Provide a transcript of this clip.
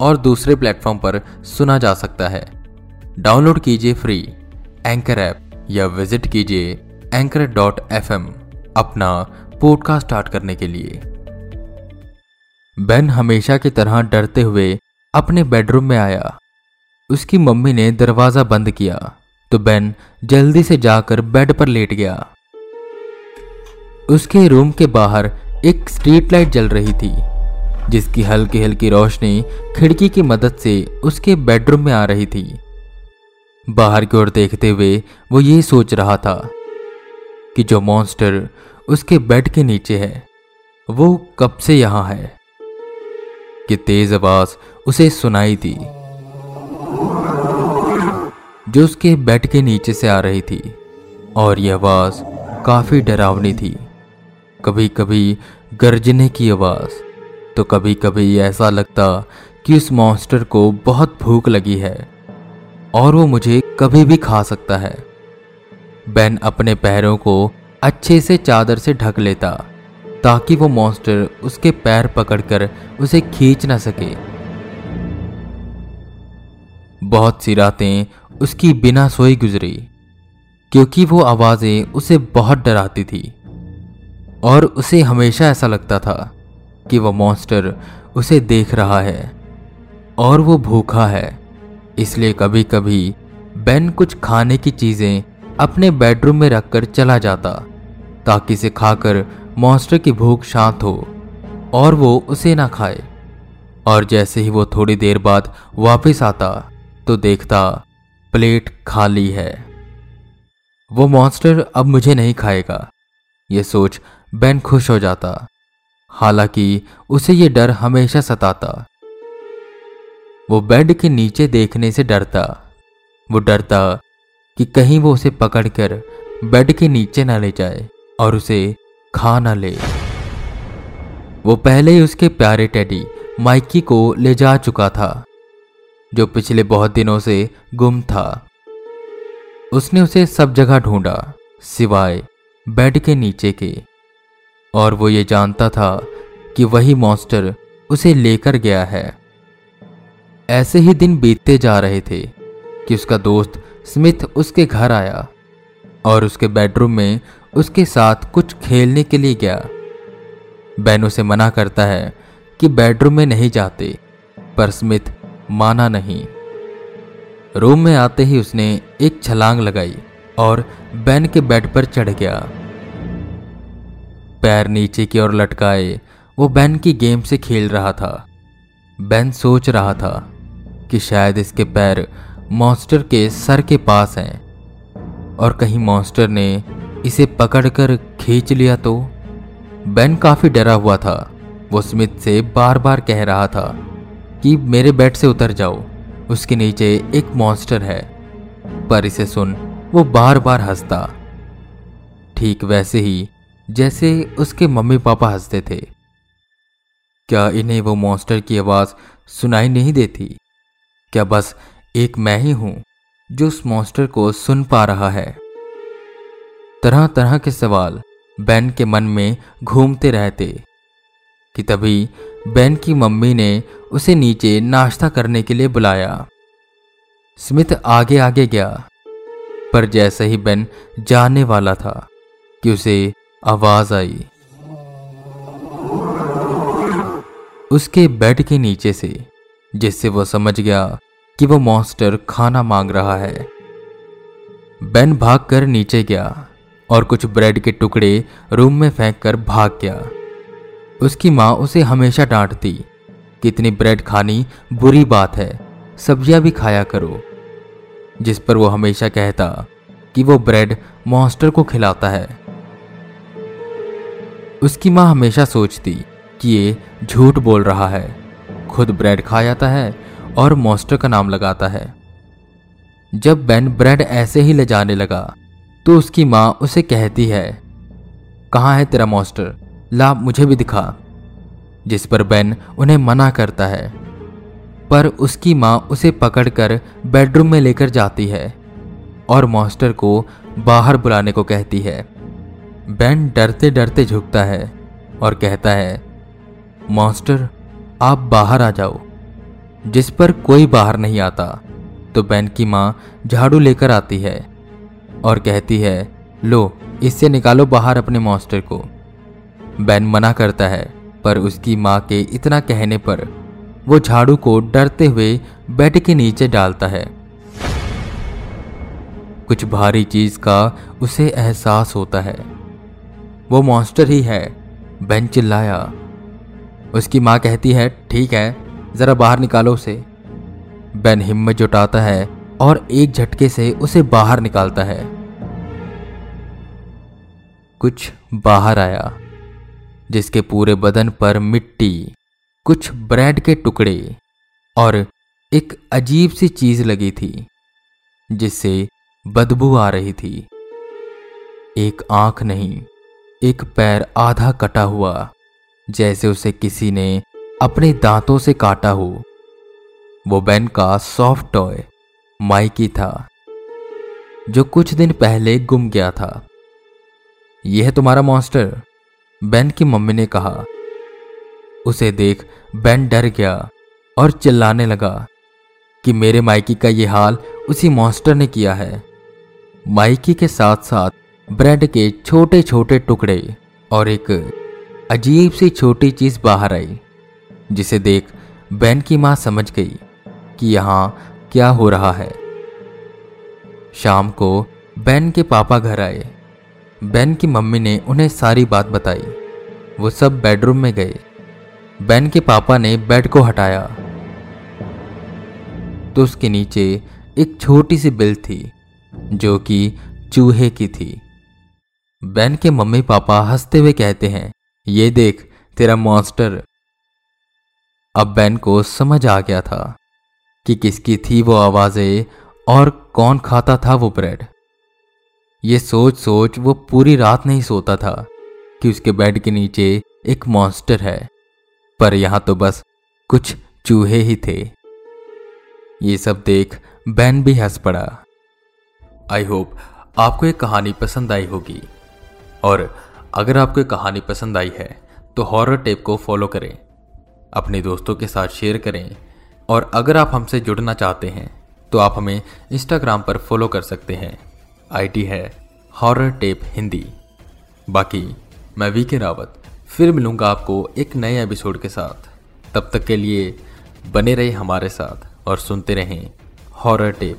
और दूसरे प्लेटफॉर्म पर सुना जा सकता है। डाउनलोड कीजिए फ्री एंकर ऐप या विज़िट कीजिए एंकर डॉट एफ़ अपना पॉडकास्ट स्टार्ट करने के लिए। बेन हमेशा की तरह डरते हुए अपने बेडरूम में आया। उसकी मम्मी ने दरवाज़ा बंद किया तो बेन जल्दी से जाकर बेड पर लेट गया। उसके रूम के बाहर एक स्ट्रीट लाइट जल रही थी। जिसकी हल्की हल्की रोशनी खिड़की की मदद से उसके बेडरूम में आ रही थी। बाहर की ओर देखते हुए वो ये सोच रहा था कि जो मॉन्स्टर उसके बेड के नीचे है, वो कब से यहाँ है? कि तेज आवाज़ उसे सुनाई थी, जो उसके बेड के नीचे से आ रही थी, और यह आवाज़ काफ़ी डरावनी थी। कभी कभी गर्जने की आवाज़ तो कभी कभी ऐसा लगता कि उस मॉन्स्टर को बहुत भूख लगी है और वो मुझे कभी भी खा सकता है। बेन अपने पैरों को अच्छे से चादर से ढक लेता ताकि वो मॉन्स्टर उसके पैर पकड़कर उसे खींच ना सके। बहुत सी रातें उसकी बिना सोई गुजरी क्योंकि वो आवाज़ें उसे बहुत डराती थी और उसे हमेशा ऐसा लगता था कि वह मॉन्स्टर उसे देख रहा है और वो भूखा है। इसलिए कभी कभी बेन कुछ खाने की चीज़ें अपने बेडरूम में रखकर चला जाता, ताकि इसे खाकर मॉन्स्टर की भूख शांत हो और वो उसे ना खाए। और जैसे ही वो थोड़ी देर बाद वापस आता तो देखता प्लेट खाली है। वो मॉन्स्टर अब मुझे नहीं खाएगा। ये सोच बेन खुश हो जाता। हालाँकि उसे ये डर हमेशा सताता। वो बेड के नीचे देखने से डरता। वो डरता कि कहीं वो उसे पकड़कर बेड के नीचे ना ले जाए और उसे खा ना ले। वो पहले ही उसके प्यारे टेडी माइकी को ले जा चुका था, जो पिछले बहुत दिनों से गुम था। उसने उसे सब जगह ढूंढा, सिवाय बेड के नीचे के। और वो ये जानता था कि वही मॉन्स्टर उसे लेकर गया है। ऐसे ही दिन बीतते जा रहे थे कि उसका दोस्त स्मिथ उसके घर आया और उसके बेडरूम में उसके साथ कुछ खेलने के लिए गया। बैन उसे मना करता है कि बेडरूम में नहीं जाते, पर स्मिथ माना नहीं। रूम में आते ही उसने एक छलांग लगाई और बैन के बेड पर चढ़ गया। पैर नीचे की ओर लटकाए, वो बैन की गेम से खेल रहा था। बैन सोच रहा था कि शायद इसके पैर मॉन्स्टर के सर के पास हैं, और कहीं मॉन्स्टर ने इसे पकड़कर खींच लिया तो। बैन काफ़ी डरा हुआ था। वो स्मिथ से बार बार कह रहा था कि मेरे बेड से उतर जाओ, उसके नीचे एक मॉन्स्टर है। पर इसे सुन वो बार बार हंसता। ठीक वैसे ही जैसे उसके मम्मी पापा हँसते थे। क्या इन्हें वो मॉन्स्टर की आवाज़ सुनाई नहीं देती? क्या बस एक मैं ही हूँ जो उस मॉन्स्टर को सुन पा रहा है? तरह तरह के सवाल बैन के मन में घूमते रहते कि तभी बैन की मम्मी ने उसे नीचे नाश्ता करने के लिए बुलाया। स्मिथ आगे आगे गया, पर जैसे ही बेन जाने वाला था कि उसे आवाज़ आई। उसके बेड के नीचे से, जिससे वो समझ गया कि वो मॉन्स्टर खाना मांग रहा है बेन भागकर नीचे गया और कुछ ब्रेड के टुकड़े रूम में फेंक कर भाग गया। उसकी माँ उसे हमेशा डांटती कि इतनी ब्रेड खानी बुरी बात है, सब्ज़ियाँ भी खाया करो। जिस पर वो हमेशा कहता कि वो ब्रेड मॉन्स्टर को खिलाता है। उसकी माँ हमेशा सोचती कि ये झूठ बोल रहा है। खुद ब्रेड खा जाता है और मॉन्स्टर का नाम लगाता है। जब बेन ब्रेड ऐसे ही ले जाने लगा तो उसकी माँ उसे कहती है, कहाँ है तेरा मॉन्स्टर? ला, मुझे भी दिखा। जिस पर बेन उन्हें मना करता है। पर उसकी माँ उसे पकड़कर बेडरूम में लेकर जाती है और मॉन्स्टर को बाहर बुलाने को कहती है। बेन डरते डरते झुकता है और कहता है मॉन्स्टर आप बाहर आ जाओ। जिस पर कोई बाहर नहीं आता तो बैन की माँ झाड़ू लेकर आती है और कहती है, लो, इससे निकालो बाहर अपने मॉन्स्टर को। बैन मना करता है, पर उसकी माँ के इतना कहने पर वो झाड़ू को डरते हुए बेड के नीचे डालता है। कुछ भारी चीज़ का उसे एहसास होता है। वो मॉन्स्टर ही है। बेन चिल्लाया। उसकी माँ कहती है, ठीक है, जरा बाहर निकालो उसे। बेन हिम्मत जुटाता है और एक झटके से उसे बाहर निकालता है। कुछ बाहर आया, जिसके पूरे बदन पर मिट्टी, कुछ ब्रेड के टुकड़े और एक अजीब सी चीज़ लगी थी, जिससे बदबू आ रही थी। एक आँख नहीं एक पैर आधा कटा हुआ, जैसे उसे किसी ने अपने दांतों से काटा हो। वो बैन का सॉफ्ट टॉय, माइकी था, जो कुछ दिन पहले गुम गया था। यह है तुम्हारा मॉन्स्टर? बेन की मम्मी ने कहा। उसे देख बेन डर गया और चिल्लाने लगा कि मेरे माइकी का यह हाल उसी मॉन्स्टर ने किया है। माइकी के साथ साथ ब्रेड के छोटे छोटे टुकड़े और एक अजीब सी छोटी चीज़ बाहर आई, जिसे देख बेन की माँ समझ गई कि यहाँ क्या हो रहा है। शाम को बेन के पापा घर आए। बैन की मम्मी ने उन्हें सारी बात बताई। वो सब बेडरूम में गए। बैन के पापा ने बेड को हटाया। तो उसके नीचे एक छोटी सी बिल थी, जो कि चूहे की थी। बेन के मम्मी पापा हँसते हुए कहते हैं, ये देख, तेरा मॉन्स्टर अब बेन को समझ आ गया था कि किसकी थी वो आवाज़ें और कौन खाता था वो ब्रेड ये सोच सोच वो पूरी रात नहीं सोता था कि उसके बेड के नीचे एक मॉन्स्टर है, पर यहाँ तो बस कुछ चूहे ही थे। ये सब देख बैन भी हंस पड़ा। आई होप आपको ये कहानी पसंद आई होगी। और अगर आपको कहानी पसंद आई है तो हॉरर टेप को फॉलो करें, अपने दोस्तों के साथ शेयर करें, और अगर आप हमसे जुड़ना चाहते हैं तो आप हमें इंस्टाग्राम पर फॉलो कर सकते हैं। आईडी है हॉरर टेप हिंदी। बाकी, मैं वी के रावत, फिर मिलूँगा आपको एक नए एपिसोड के साथ। तब तक के लिए बने रहे हमारे साथ और सुनते रहें हॉरर टेप